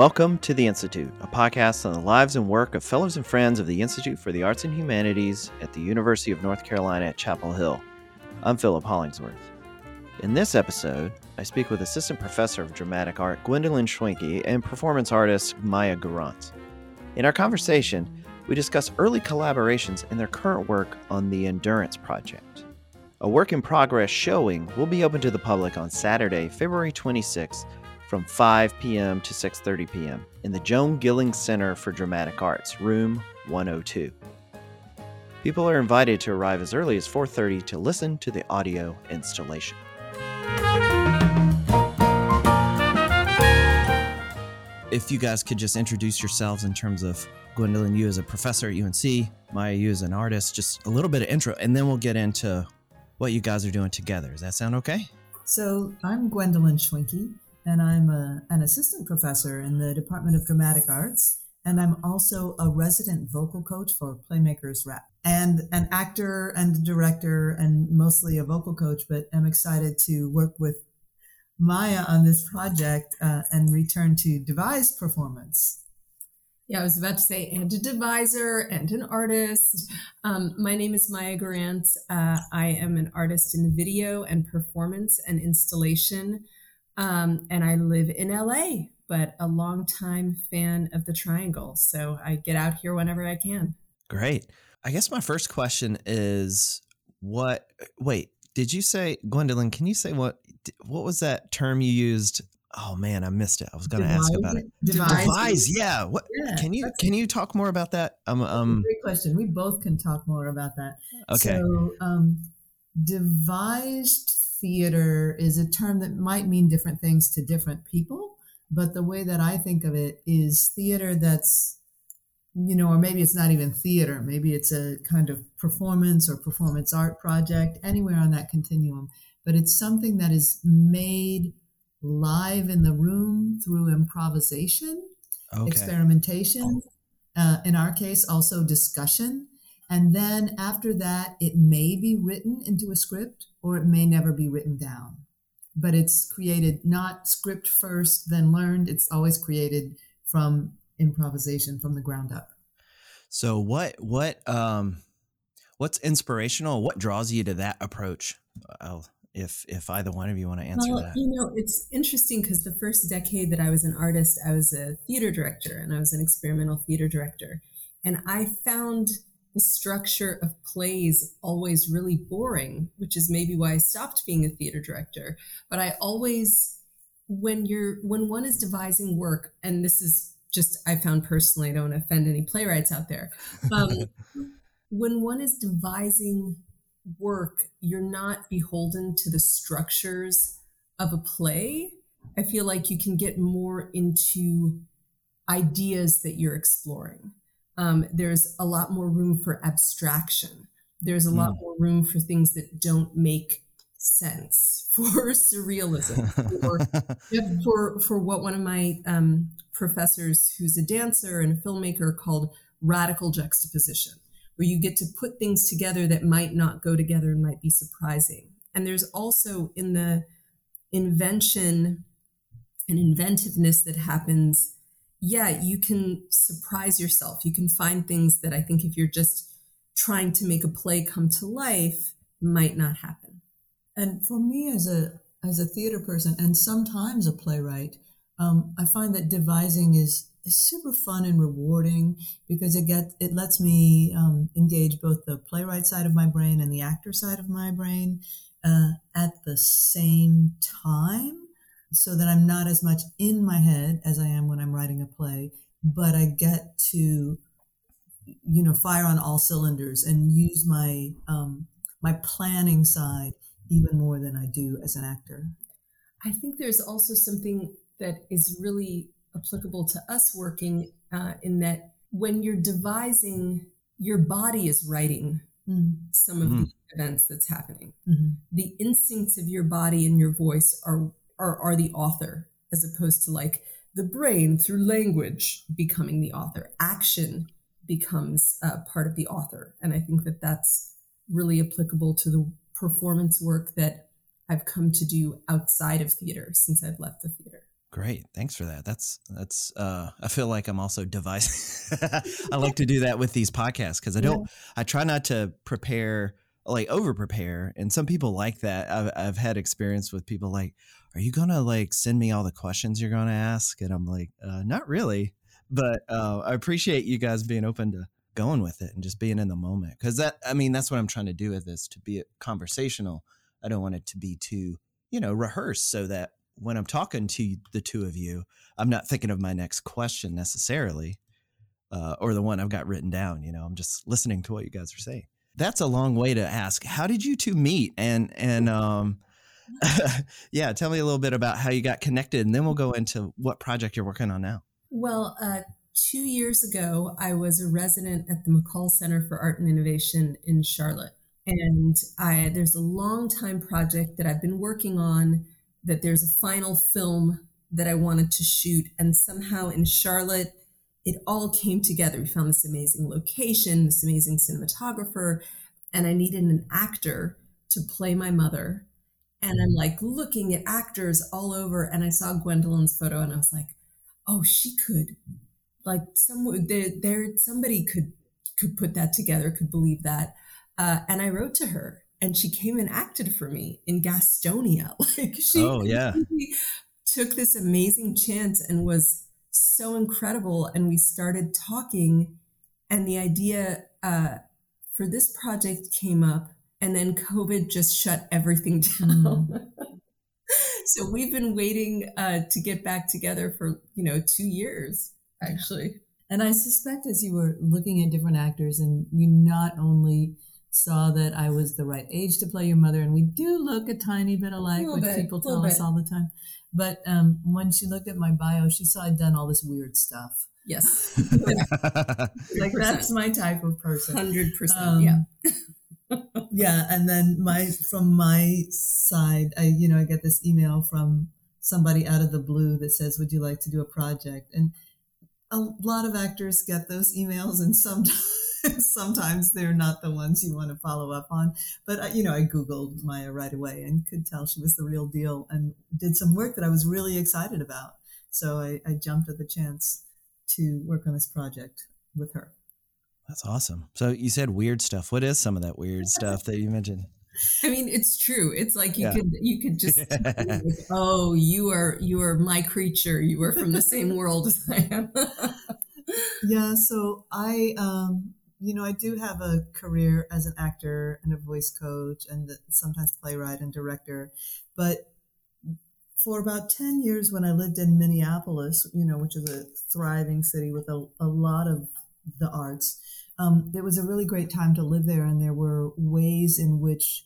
Welcome to The Institute, a podcast on the lives and work of fellows and friends of the Institute for the Arts and Humanities at the University of North Carolina at Chapel Hill. I'm Philip Hollingsworth. In this episode, I speak with Assistant Professor of Dramatic Art Gwendolyn Schwinke and performance artist Maya Gurantz. In our conversation, we discuss early collaborations and their current work on the Endurance Project. A work in progress showing will be open to the public on Saturday, February 26th from 5 p.m. to 6:30 p.m. in the Joan Gillings Center for Dramatic Arts, room 102. People are invited to arrive as early as 4:30 to listen to the audio installation. If you guys could just introduce yourselves in terms of Gwendolyn, you as a professor at UNC, Maya, you as an artist, just a little bit of intro, and then we'll get into what you guys are doing together. Does that sound okay? So I'm Gwendolyn Schwinke and I'm a, an assistant professor in the Department of Dramatic Arts. And I'm also a resident vocal coach for Playmakers Rep and an actor and director and mostly a vocal coach, but I'm excited to work with Maya on this project uh, and return to devised performance. Yeah, I was about to say, and a deviser and an artist. Um, my name is Maya Gurantz. Uh, I am an artist in video and performance and installation. Um, and I live in LA, but a longtime fan of the Triangle. So I get out here whenever I can. Great. I guess my first question is what, wait, did you say, Gwendolyn, can you say what, what was that term you used? Oh man, I missed it. I was going to ask about it. Devise. Devise. Yeah. What Yeah, can you, can you talk more about that? Um, um, Great question. We both can talk more about that. okay. So, um, devised theater is a term that might mean different things to different people, but the way that I think of it is theater that's, you know, or maybe it's not even theater, maybe it's a kind of performance or performance art project, anywhere on that continuum, but it's something that is made live in the room through improvisation okay. experimentation. Uh, in our case, also discussion. And then after that, it may be written into a script or it may never be written down. But it's created not script first, then learned. It's always created from improvisation from the ground up. So what, what, um, what's inspirational? What draws you to that approach? I'll, if, if either one of you want to answer well, that. you know, it's interesting because the first decade that I was an artist, I was a theater director and I was an experimental theater director. And I found the structure of plays always really boring, which is maybe why I stopped being a theater director. But I always, when you're, when one is devising work, and this is just, I found personally, I don't offend any playwrights out there. Um, when one is devising work, you're not beholden to the structures of a play. I feel like you can get more into ideas that you're exploring. Um, there's a lot more room for abstraction. There's a lot more room for things that don't make sense for surrealism or for for what one of my um, professors, who's a dancer and a filmmaker, called radical juxtaposition, where you get to put things together that might not go together and might be surprising. And there's also in the invention and inventiveness that happens. Yeah, you can surprise yourself. You can find things that I think if you're just trying to make a play come to life might not happen. And for me, as a as a theater person and sometimes a playwright, um, I find that devising is is super fun and rewarding because it get it lets me um, engage both the playwright side of my brain and the actor side of my brain uh, at the same time, so that I'm not as much in my head as I am when I'm writing a play, but I get to you know fire on all cylinders and use my um, my planning side even more than I do as an actor. I think there's also something that is really applicable to us working uh, in that when you're devising, your body is writing Mm. some of Mhm. the events that's happening. Mhm. The instincts of your body and your voice are, are are the author, as opposed to like the brain through language becoming the author. Action becomes uh, part of the author, and I think that that's really applicable to the performance work that I've come to do outside of theater since I've left the theater. Great. Thanks for that. That's that's uh I feel like I'm also devising I like to do that with these podcasts cuz I don't yeah. I try not to prepare like over prepare and some people like that. I've I've had experience with people like are you to like send me all the questions you're to ask and I'm like uh not really. But uh I appreciate you guys being open to going with it and just being in the moment cuz that I mean that's what I'm trying to do with this to be conversational. I don't want it to be too, you know, rehearsed so that when I'm talking to the two of you, I'm not thinking of my next question necessarily, uh, or the one I've got written down. You know, I'm just listening to what you guys are saying. That's a long way to ask. How did you two meet? And and um, yeah, tell me a little bit about how you got connected, and then we'll go into what project you're working on now. Well, uh, two years ago, I was a resident at the McColl Center for Art and Innovation in Charlotte, and I there's a long time project that I've been working on that there's a final film that I wanted to shoot. And somehow in Charlotte, it all came together. We found this amazing location, this amazing cinematographer, and I needed an actor to play my mother. And I'm like looking at actors all over, and I saw Gwendolyn's photo, and I was like, "Oh, she could, like, some there, there, somebody could could put that together, could believe that." Uh, and I wrote to her, and she came and acted for me in Gastonia. Like she, oh yeah, took this amazing chance and was so incredible. And we started talking, and the idea uh, for this project came up, and then COVID just shut everything down. Mm. so we've been waiting uh, to get back together for you know two years actually. And I suspect as you were looking at different actors, and you not only saw that I was the right age to play your mother, and we do look a tiny bit alike, which bit, people tell us all the time. But um, when she looked at my bio, she saw I'd done all this weird stuff. Yes, like that's my type of person. Hundred percent. Um, yeah. Yeah, and then my from my side, I you know I get this email from somebody out of the blue that says, "Would you like to do a project?" And a lot of actors get those emails, and sometimes sometimes they're not the ones you want to follow up on. But, uh, you know, I Googled Maya right away and could tell she was the real deal and did some work that I was really excited about. So I, I jumped at the chance to work on this project with her. That's awesome. So you said weird stuff. What is some of that weird stuff that you mentioned? I mean, it's true. It's like you yeah. could you could just like, oh, you are you are my creature. You are from the same world as I am. yeah. So I um you know, I do have a career as an actor and a voice coach and sometimes playwright and director. But for about 10 years when I lived in Minneapolis, you know, which is a thriving city with a, a lot of the arts, um, it was a really great time to live there. And there were ways in which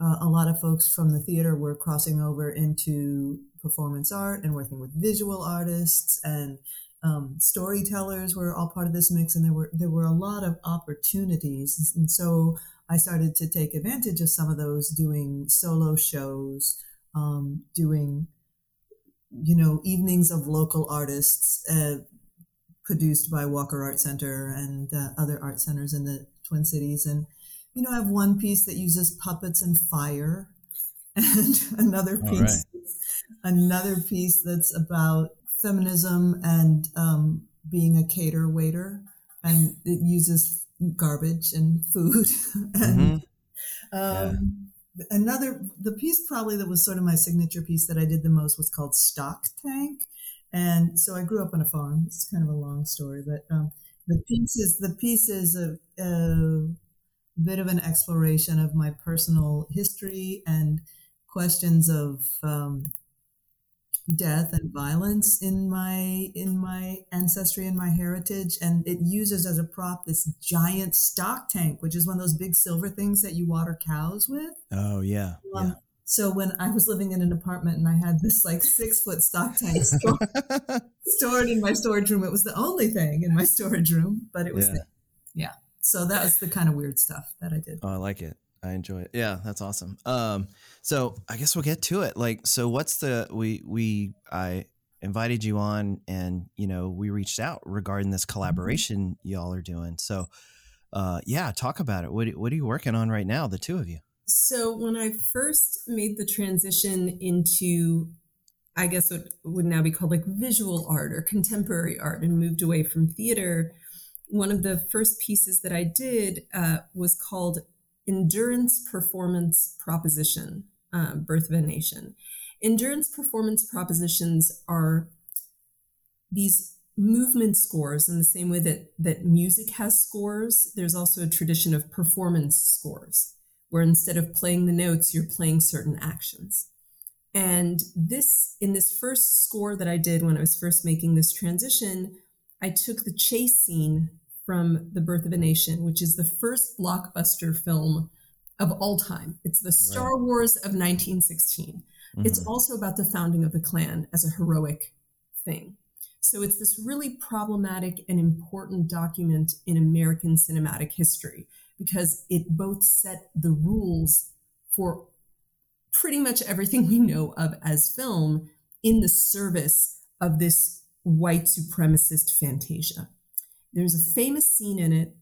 uh, a lot of folks from the theater were crossing over into performance art and working with visual artists and um, storytellers were all part of this mix, and there were there were a lot of opportunities, and so I started to take advantage of some of those, doing solo shows, um, doing you know evenings of local artists uh, produced by Walker Art Center and uh, other art centers in the Twin Cities, and you know I have one piece that uses puppets and fire, and another piece. Right. Another piece that's about feminism and um, being a cater waiter, and it uses garbage and food. and mm-hmm. um, yeah. another, the piece probably that was sort of my signature piece that I did the most was called Stock Tank. And so I grew up on a farm. It's kind of a long story, but um, the pieces, the pieces of a, bit of an exploration of my personal history and questions of um, death and violence in my in my ancestry and my heritage and it uses as a prop this giant stock tank which is one of those big silver things that you water cows with oh yeah, um, yeah. So when i was living in an apartment and i had this like six foot stock tank stored, stored in my storage room it was the only thing in my storage room but it was yeah. The, yeah so that was the kind of weird stuff that i did oh i like it I enjoy it. Yeah, that's awesome. Um, so I guess we'll get to it. Like, so what's the we we I invited you on, and you know we reached out regarding this mm-hmm. collaboration y'all are doing. So, uh, yeah, talk about it. What what are you working on right now, the two of you? So when I first made the transition into I guess what would now be called like visual art or contemporary art and moved away from theater, one of the first pieces that I did uh, was called Endurance Performance Proposition, uh, Birth of a Nation. Endurance performance propositions are these movement scores in the same way that, that music has scores. There's also a tradition of performance scores, where instead of playing the notes, you're playing certain actions. And this, in this first score that I did when I was first making this transition, I took the chase scene from The Birth of a Nation, which is the first blockbuster film of all time. It's the Star right. Wars of 1916. Mm-hmm. It's also about the founding of the Klan as a heroic thing. So it's this really problematic and important document in American cinematic history because it both set the rules for pretty much everything we know of as film in the service of this white supremacist fantasia. There's a famous scene in it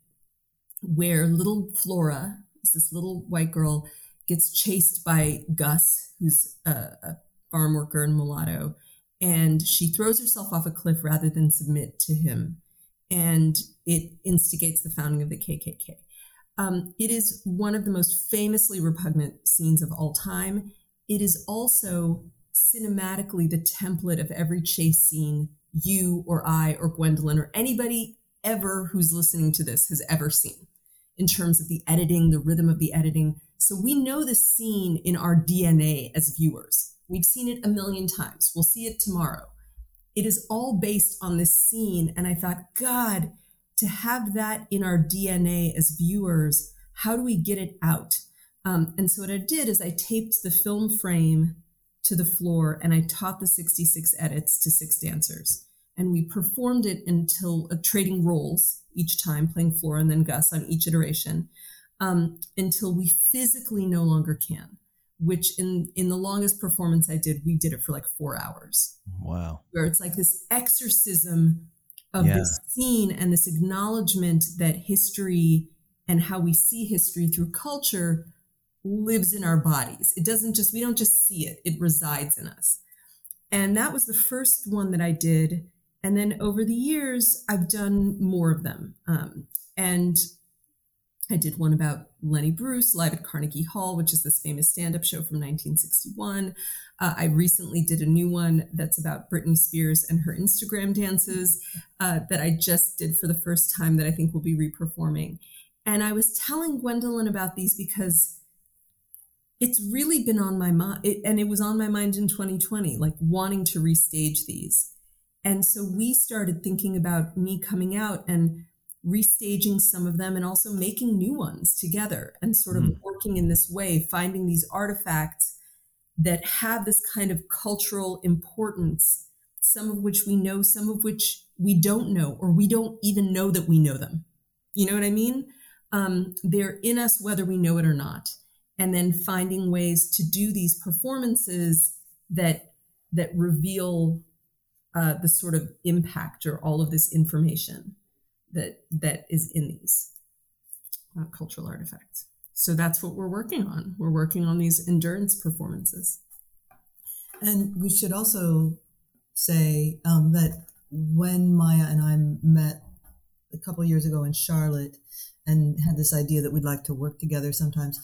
where little Flora, this little white girl, gets chased by Gus, who's a, a farm worker and mulatto, and she throws herself off a cliff rather than submit to him. And it instigates the founding of the KKK. Um, it is one of the most famously repugnant scenes of all time. It is also cinematically the template of every chase scene you or I or Gwendolyn or anybody ever who's listening to this has ever seen in terms of the editing, the rhythm of the editing. So we know the scene in our DNA as viewers. We've seen it a million times. We'll see it tomorrow. It is all based on this scene. And I thought, God, to have that in our DNA as viewers, how do we get it out? Um, and so what I did is I taped the film frame to the floor and I taught the 66 edits to six dancers. And we performed it until uh, trading roles each time, playing Flora and then Gus on each iteration, um, until we physically no longer can. Which in in the longest performance I did, we did it for like four hours. Wow! Where it's like this exorcism of yeah. this scene and this acknowledgement that history and how we see history through culture lives in our bodies. It doesn't just, we don't just see it, it resides in us. And that was the first one that I did. And then over the years, I've done more of them. Um, and I did one about Lenny Bruce live at Carnegie Hall, which is this famous stand up show from 1961. Uh, I recently did a new one that's about Britney Spears and her Instagram dances uh, that I just did for the first time that I think we'll be reperforming. And I was telling Gwendolyn about these because it's really been on my mind, it, and it was on my mind in 2020, like wanting to restage these. And so we started thinking about me coming out and restaging some of them and also making new ones together and sort of mm. working in this way, finding these artifacts that have this kind of cultural importance, some of which we know, some of which we don't know, or we don't even know that we know them. You know what I mean? Um, they're in us whether we know it or not. And then finding ways to do these performances that that reveal uh, the sort of impact or all of this information that that is in these uh, cultural artifacts. So that's what we're working on. We're working on these endurance performances. And we should also say um, that when Maya and I met a couple years ago in Charlotte and had this idea that we'd like to work together sometimes,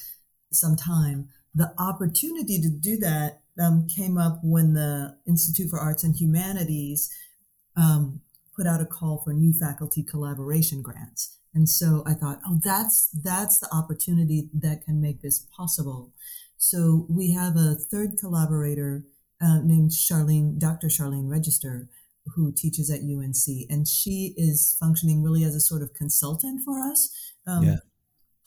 sometime, the opportunity to do that um, came up when the Institute for Arts and Humanities um, put out a call for new faculty collaboration grants. And so I thought, oh, that's that's the opportunity that can make this possible. So we have a third collaborator uh, named Charlene, Dr. Charlene Register, who teaches at UNC, and she is functioning really as a sort of consultant for us. Um, yeah.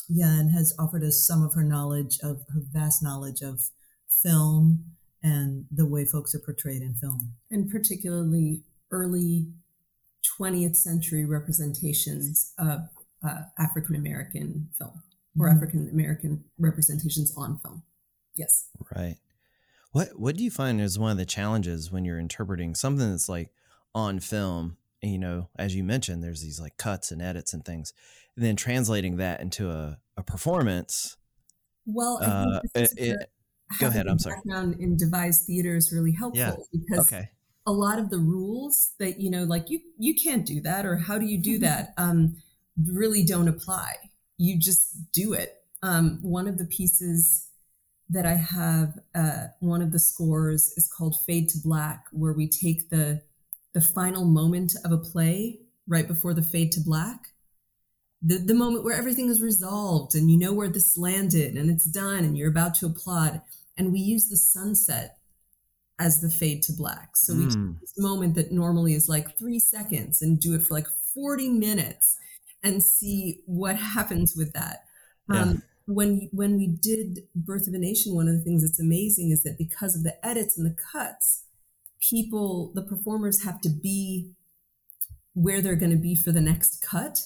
Yeah, and has offered us some of her knowledge of her vast knowledge of film and the way folks are portrayed in film, and particularly early 20th century representations of uh, African American film or mm-hmm. African American representations on film. Yes. Right. What What do you find is one of the challenges when you're interpreting something that's like on film? You know, as you mentioned, there's these like cuts and edits and things, and then translating that into a, a performance. Well, uh, it, Go ahead. I'm sorry. Background in devised theater is really helpful Yeah. because Okay. A lot of the rules that you know like you you can't do that or how do you do that um really don't apply. You just do it. Um one of the pieces that i have uh one of the scores is called fade to black where we take the the final moment of a play right before the fade to black. The, the moment where everything is resolved and you know where this landed and it's done and you're about to applaud. And we use the sunset as the fade to black. So we Mm. take this moment that normally is like three seconds and do it for like 40 minutes and see what happens with that. Yeah. Um, when when we did Birth of a Nation, one of the things that's amazing is that because of the edits and the cuts, people, the performers have to be where they're going to be for the next cut.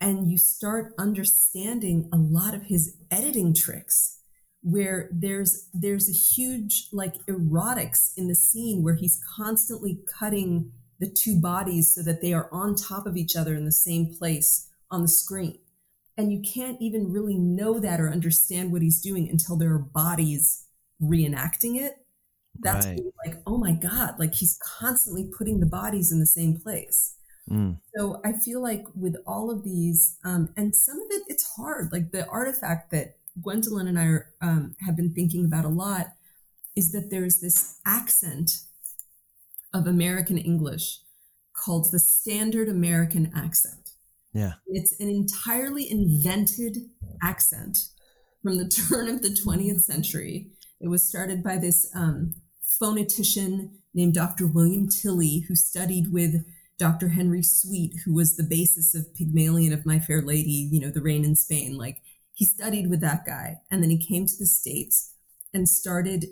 And you start understanding a lot of his editing tricks where there's there's a huge like erotics in the scene where he's constantly cutting the two bodies so that they are on top of each other in the same place on the screen and you can't even really know that or understand what he's doing until there are bodies reenacting it that's Right. like oh my god like he's constantly putting the bodies in the same place Mm. so I feel like with all of these, um, and some of it, it's hard. Like the artifact that Gwendolyn and I are, um, have been thinking about a lot is that there's this accent of American English called the Standard American accent. Yeah. It's an entirely invented accent from the turn of the 20th century. It was started by this um, phonetician named Dr. William Tilly, who studied with Dr. Henry Sweet, who was the basis of Pygmalion of My Fair Lady, you know, The Rain in Spain. Like he studied with that guy. And then he came to the States and started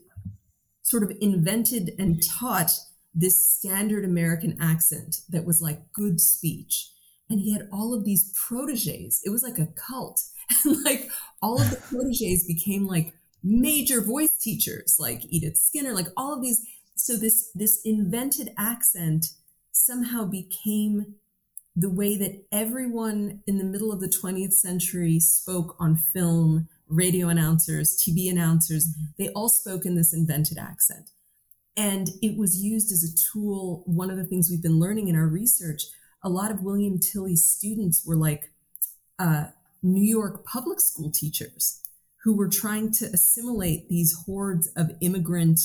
sort of invented and taught this standard American accent that was like good speech. And he had all of these proteges. It was like a cult. And like all of the proteges became like major voice teachers, like Edith Skinner, like all of these. So this this invented accent somehow became the way that everyone in the middle of the 20th century spoke on film, radio announcers, TV announcers. They all spoke in this invented accent. And it was used as a tool. One of the things we've been learning in our research, a lot of William Tilly's students were like uh, New York public school teachers who were trying to assimilate these hordes of immigrant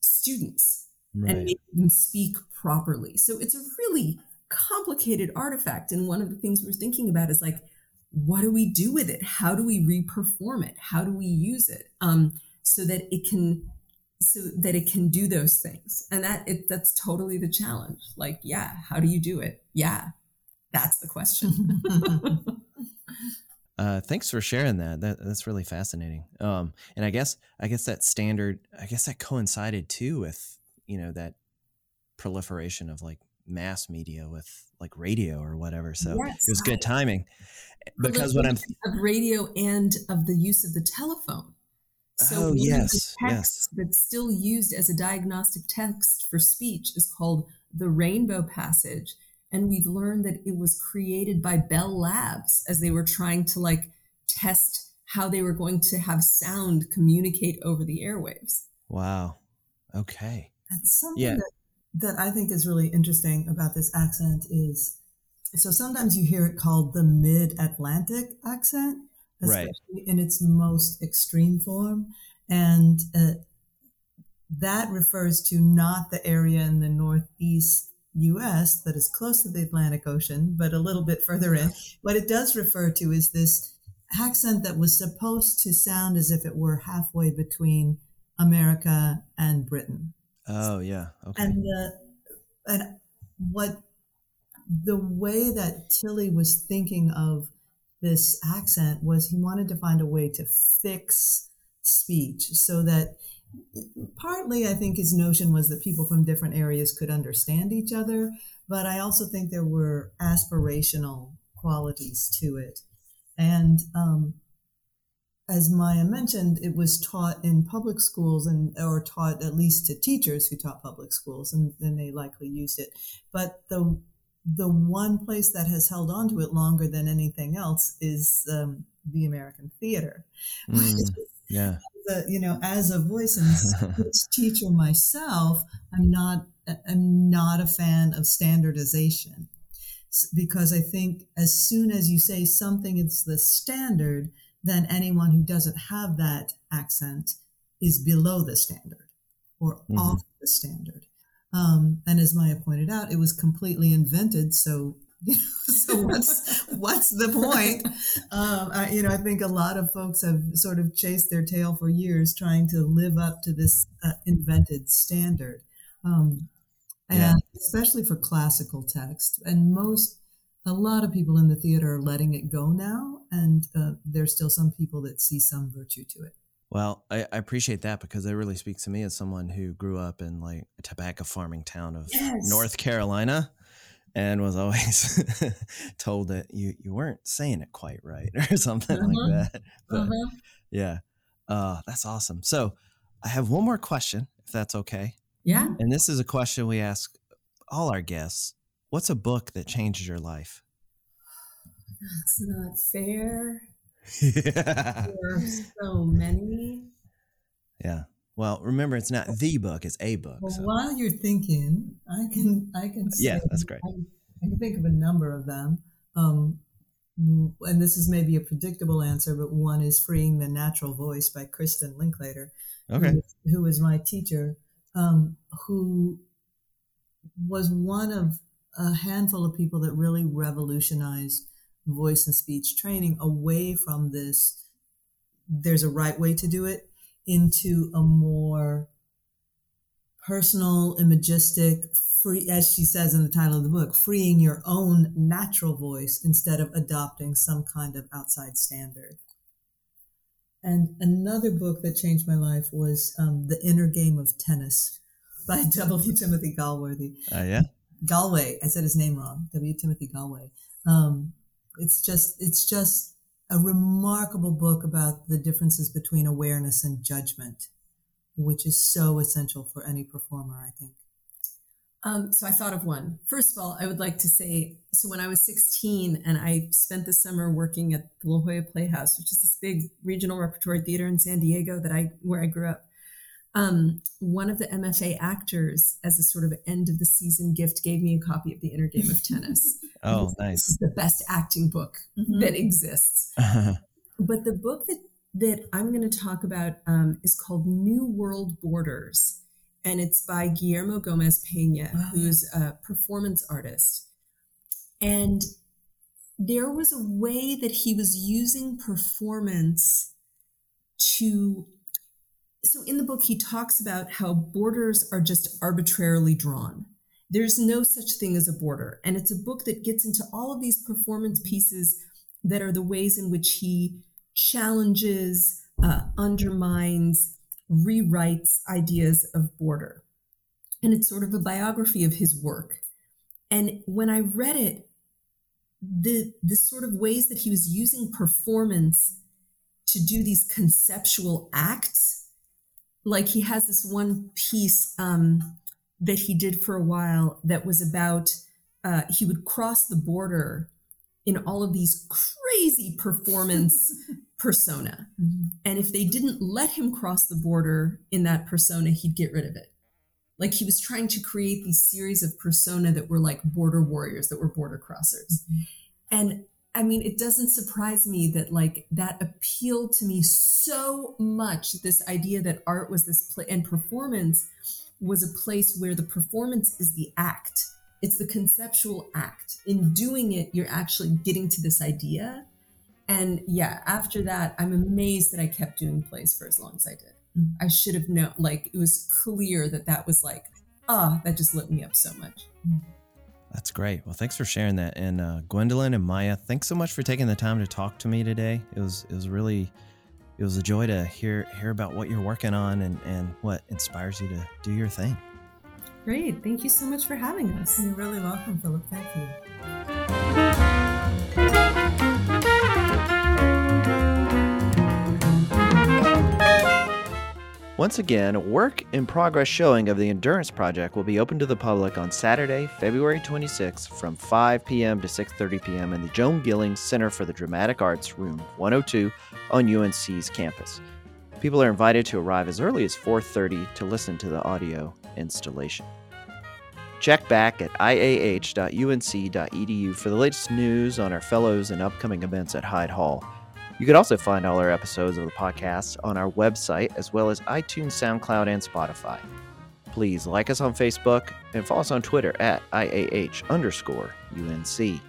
students and make them speak properly. So it's a really complicated artifact. And one of the things we're thinking about is like, what do we do with it? How do we reperform it? How do we use it um, so that it can so that it can do those things? And that it, that's totally the challenge. Like, yeah, how do you do it? Yeah, that's the question. Uh, thanks for sharing that. That that's really fascinating. Um, and I guess I guess that standard, I guess that coincided too with you know that proliferation of like mass media with like radio or whatever. So Yes, it was good timing. Eh, because what I'm of radio and of the use of the telephone. Oh, one of the yes, yes. that's still used as a diagnostic text for speech is called the Rainbow Passage, and we've learned that it was created by Bell Labs as they were trying to like test how they were going to have sound communicate over the airwaves. wow. Okay. And something Yeah. that, that I think is really interesting about this accent is so sometimes you hear it called the mid Atlantic accent, Right. in its most extreme form. And uh, that refers to not the area in the northeast US that is close to the Atlantic Ocean, but a little bit further in. What it does refer to is this accent that was supposed to sound as if it were halfway between America and Britain. Oh yeah. Okay. And the and what the way that Tilly was thinking of this accent was he wanted to find a way to fix speech so that partly I think his notion was that people from different areas could understand each other, but I also think there were aspirational qualities to it. And um, as Maya mentioned, it was taught in public schools and or taught at least to teachers who taught public schools, and then they likely used it. But the the one place that has held on to it longer than anything else is um, the American theater. Mm, yeah. the, you know, as a voice and speech teacher myself, I'm not I'm not a fan of standardization because I think as soon as you say something is the standard, then anyone who doesn't have that accent is below the standard or mm-hmm. off the standard. Um, and as Maya pointed out, it was completely invented. So, you know, so what's what's the point? Um, I, you know, I think a lot of folks have sort of chased their tail for years trying to live up to this uh, invented standard. Um, and yeah. especially for classical text. And most, a lot of people in the theater are letting it go now, and uh, there's still some people that see some virtue to it. Well, I, I, appreciate that because it really speaks to me as someone who grew up in like a tobacco farming town of yes. North Carolina and was always told that you, you weren't saying it quite right or something uh-huh. like that. But uh-huh. yeah, uh, that's awesome. So I have one more question, if that's okay. Yeah. And this is a question we ask all our guests. What's a book that changed your life? That's not fair. Yeah. There are so many. Yeah. Well, remember, it's not the book; it's a book. Well, so. while you're thinking, I can I can yeah, that's great. I, I, can think of a number of them. Um, and this is maybe a predictable answer, but one is "Freeing the Natural Voice" by Kristin Linklater, okay, who, who was my teacher um, who was one of a handful of people that really revolutionized voice and speech training away from this there's a right way to do it into a more personal imagistic free as she says in the title of the book freeing your own natural voice instead of adopting some kind of outside standard and another book that changed my life was um, The Inner Game of Tennis by W. Timothy Galworthy. Uh, yeah. Gallwey. I said his name wrong. W. Timothy Gallwey. Um, it's just it's just a remarkable book about the differences between awareness and judgment, which is so essential for any performer, I think. Um, so I thought of one. First of all, I would like to say so when I was 16 and I spent the summer working at the La Jolla Playhouse, which is this big regional repertory theater in San Diego that I where I grew up. Um, one of the MFA actors, as a sort of end of the season gift, gave me a copy of The Inner Game of Tennis. oh, nice! The best acting book mm-hmm. that exists. but the book that that I'm going to talk about um, is called New World Borders and it's by Guillermo Gomez Pena, oh, who's a performance artist. And there was a way that he was using performance to. So in the book, he talks about how borders are just arbitrarily drawn. There's no such thing as a border. And it's a book that gets into all of these performance pieces that are the ways in which he challenges, uh, undermines, rewrites ideas of border. And it's sort of a biography of his work. And when I read it, the the sort of ways that he was using performance to do these conceptual acts, like he has this one piece um, that he did for a while that was about uh, he would cross the border in all of these crazy performance persona. Mm-hmm. And if they didn't let him cross the border in that persona, he'd get rid of it. Like he was trying to create these series of persona that were like border warriors, that were border crossers. Mm-hmm. And I mean, it doesn't surprise me that like that appealed to me so much. This idea that art was this play and performance was a place where the performance is the act. It's the conceptual act. In doing it, you're actually getting to this idea and yeah, after that, I'm amazed that I kept doing plays for as long as I did. Mm-hmm. I should have known, like, it was clear that that was like, ah, that just lit me up so much. That's great. Well, thanks for sharing that. And uh, Gwendolyn and Maya, thanks so much for taking the time to talk to me today. It was it was really it was a joy to hear hear about what you're working on and and what inspires you to do your thing. Great. Thank you so much for having us. You're really welcome, Philip. Thank you. Once again, work in progress showing of the Endurance Project will be open to the public on Saturday, February 26th from 5 p.m. to 6:30 p.m. in the Joan Gillings Center for the Dramatic Arts, room 102 on UNC's campus. People are invited to arrive as early as 4:30 to listen to the audio installation. Check back at iah.unc.edu for the latest news on our fellows and upcoming events at Hyde Hall. You can also find all our episodes of the podcast on our website as well as iTunes, SoundCloud, and Spotify. Please like us on Facebook and follow us on Twitter at IAH underscore UNC.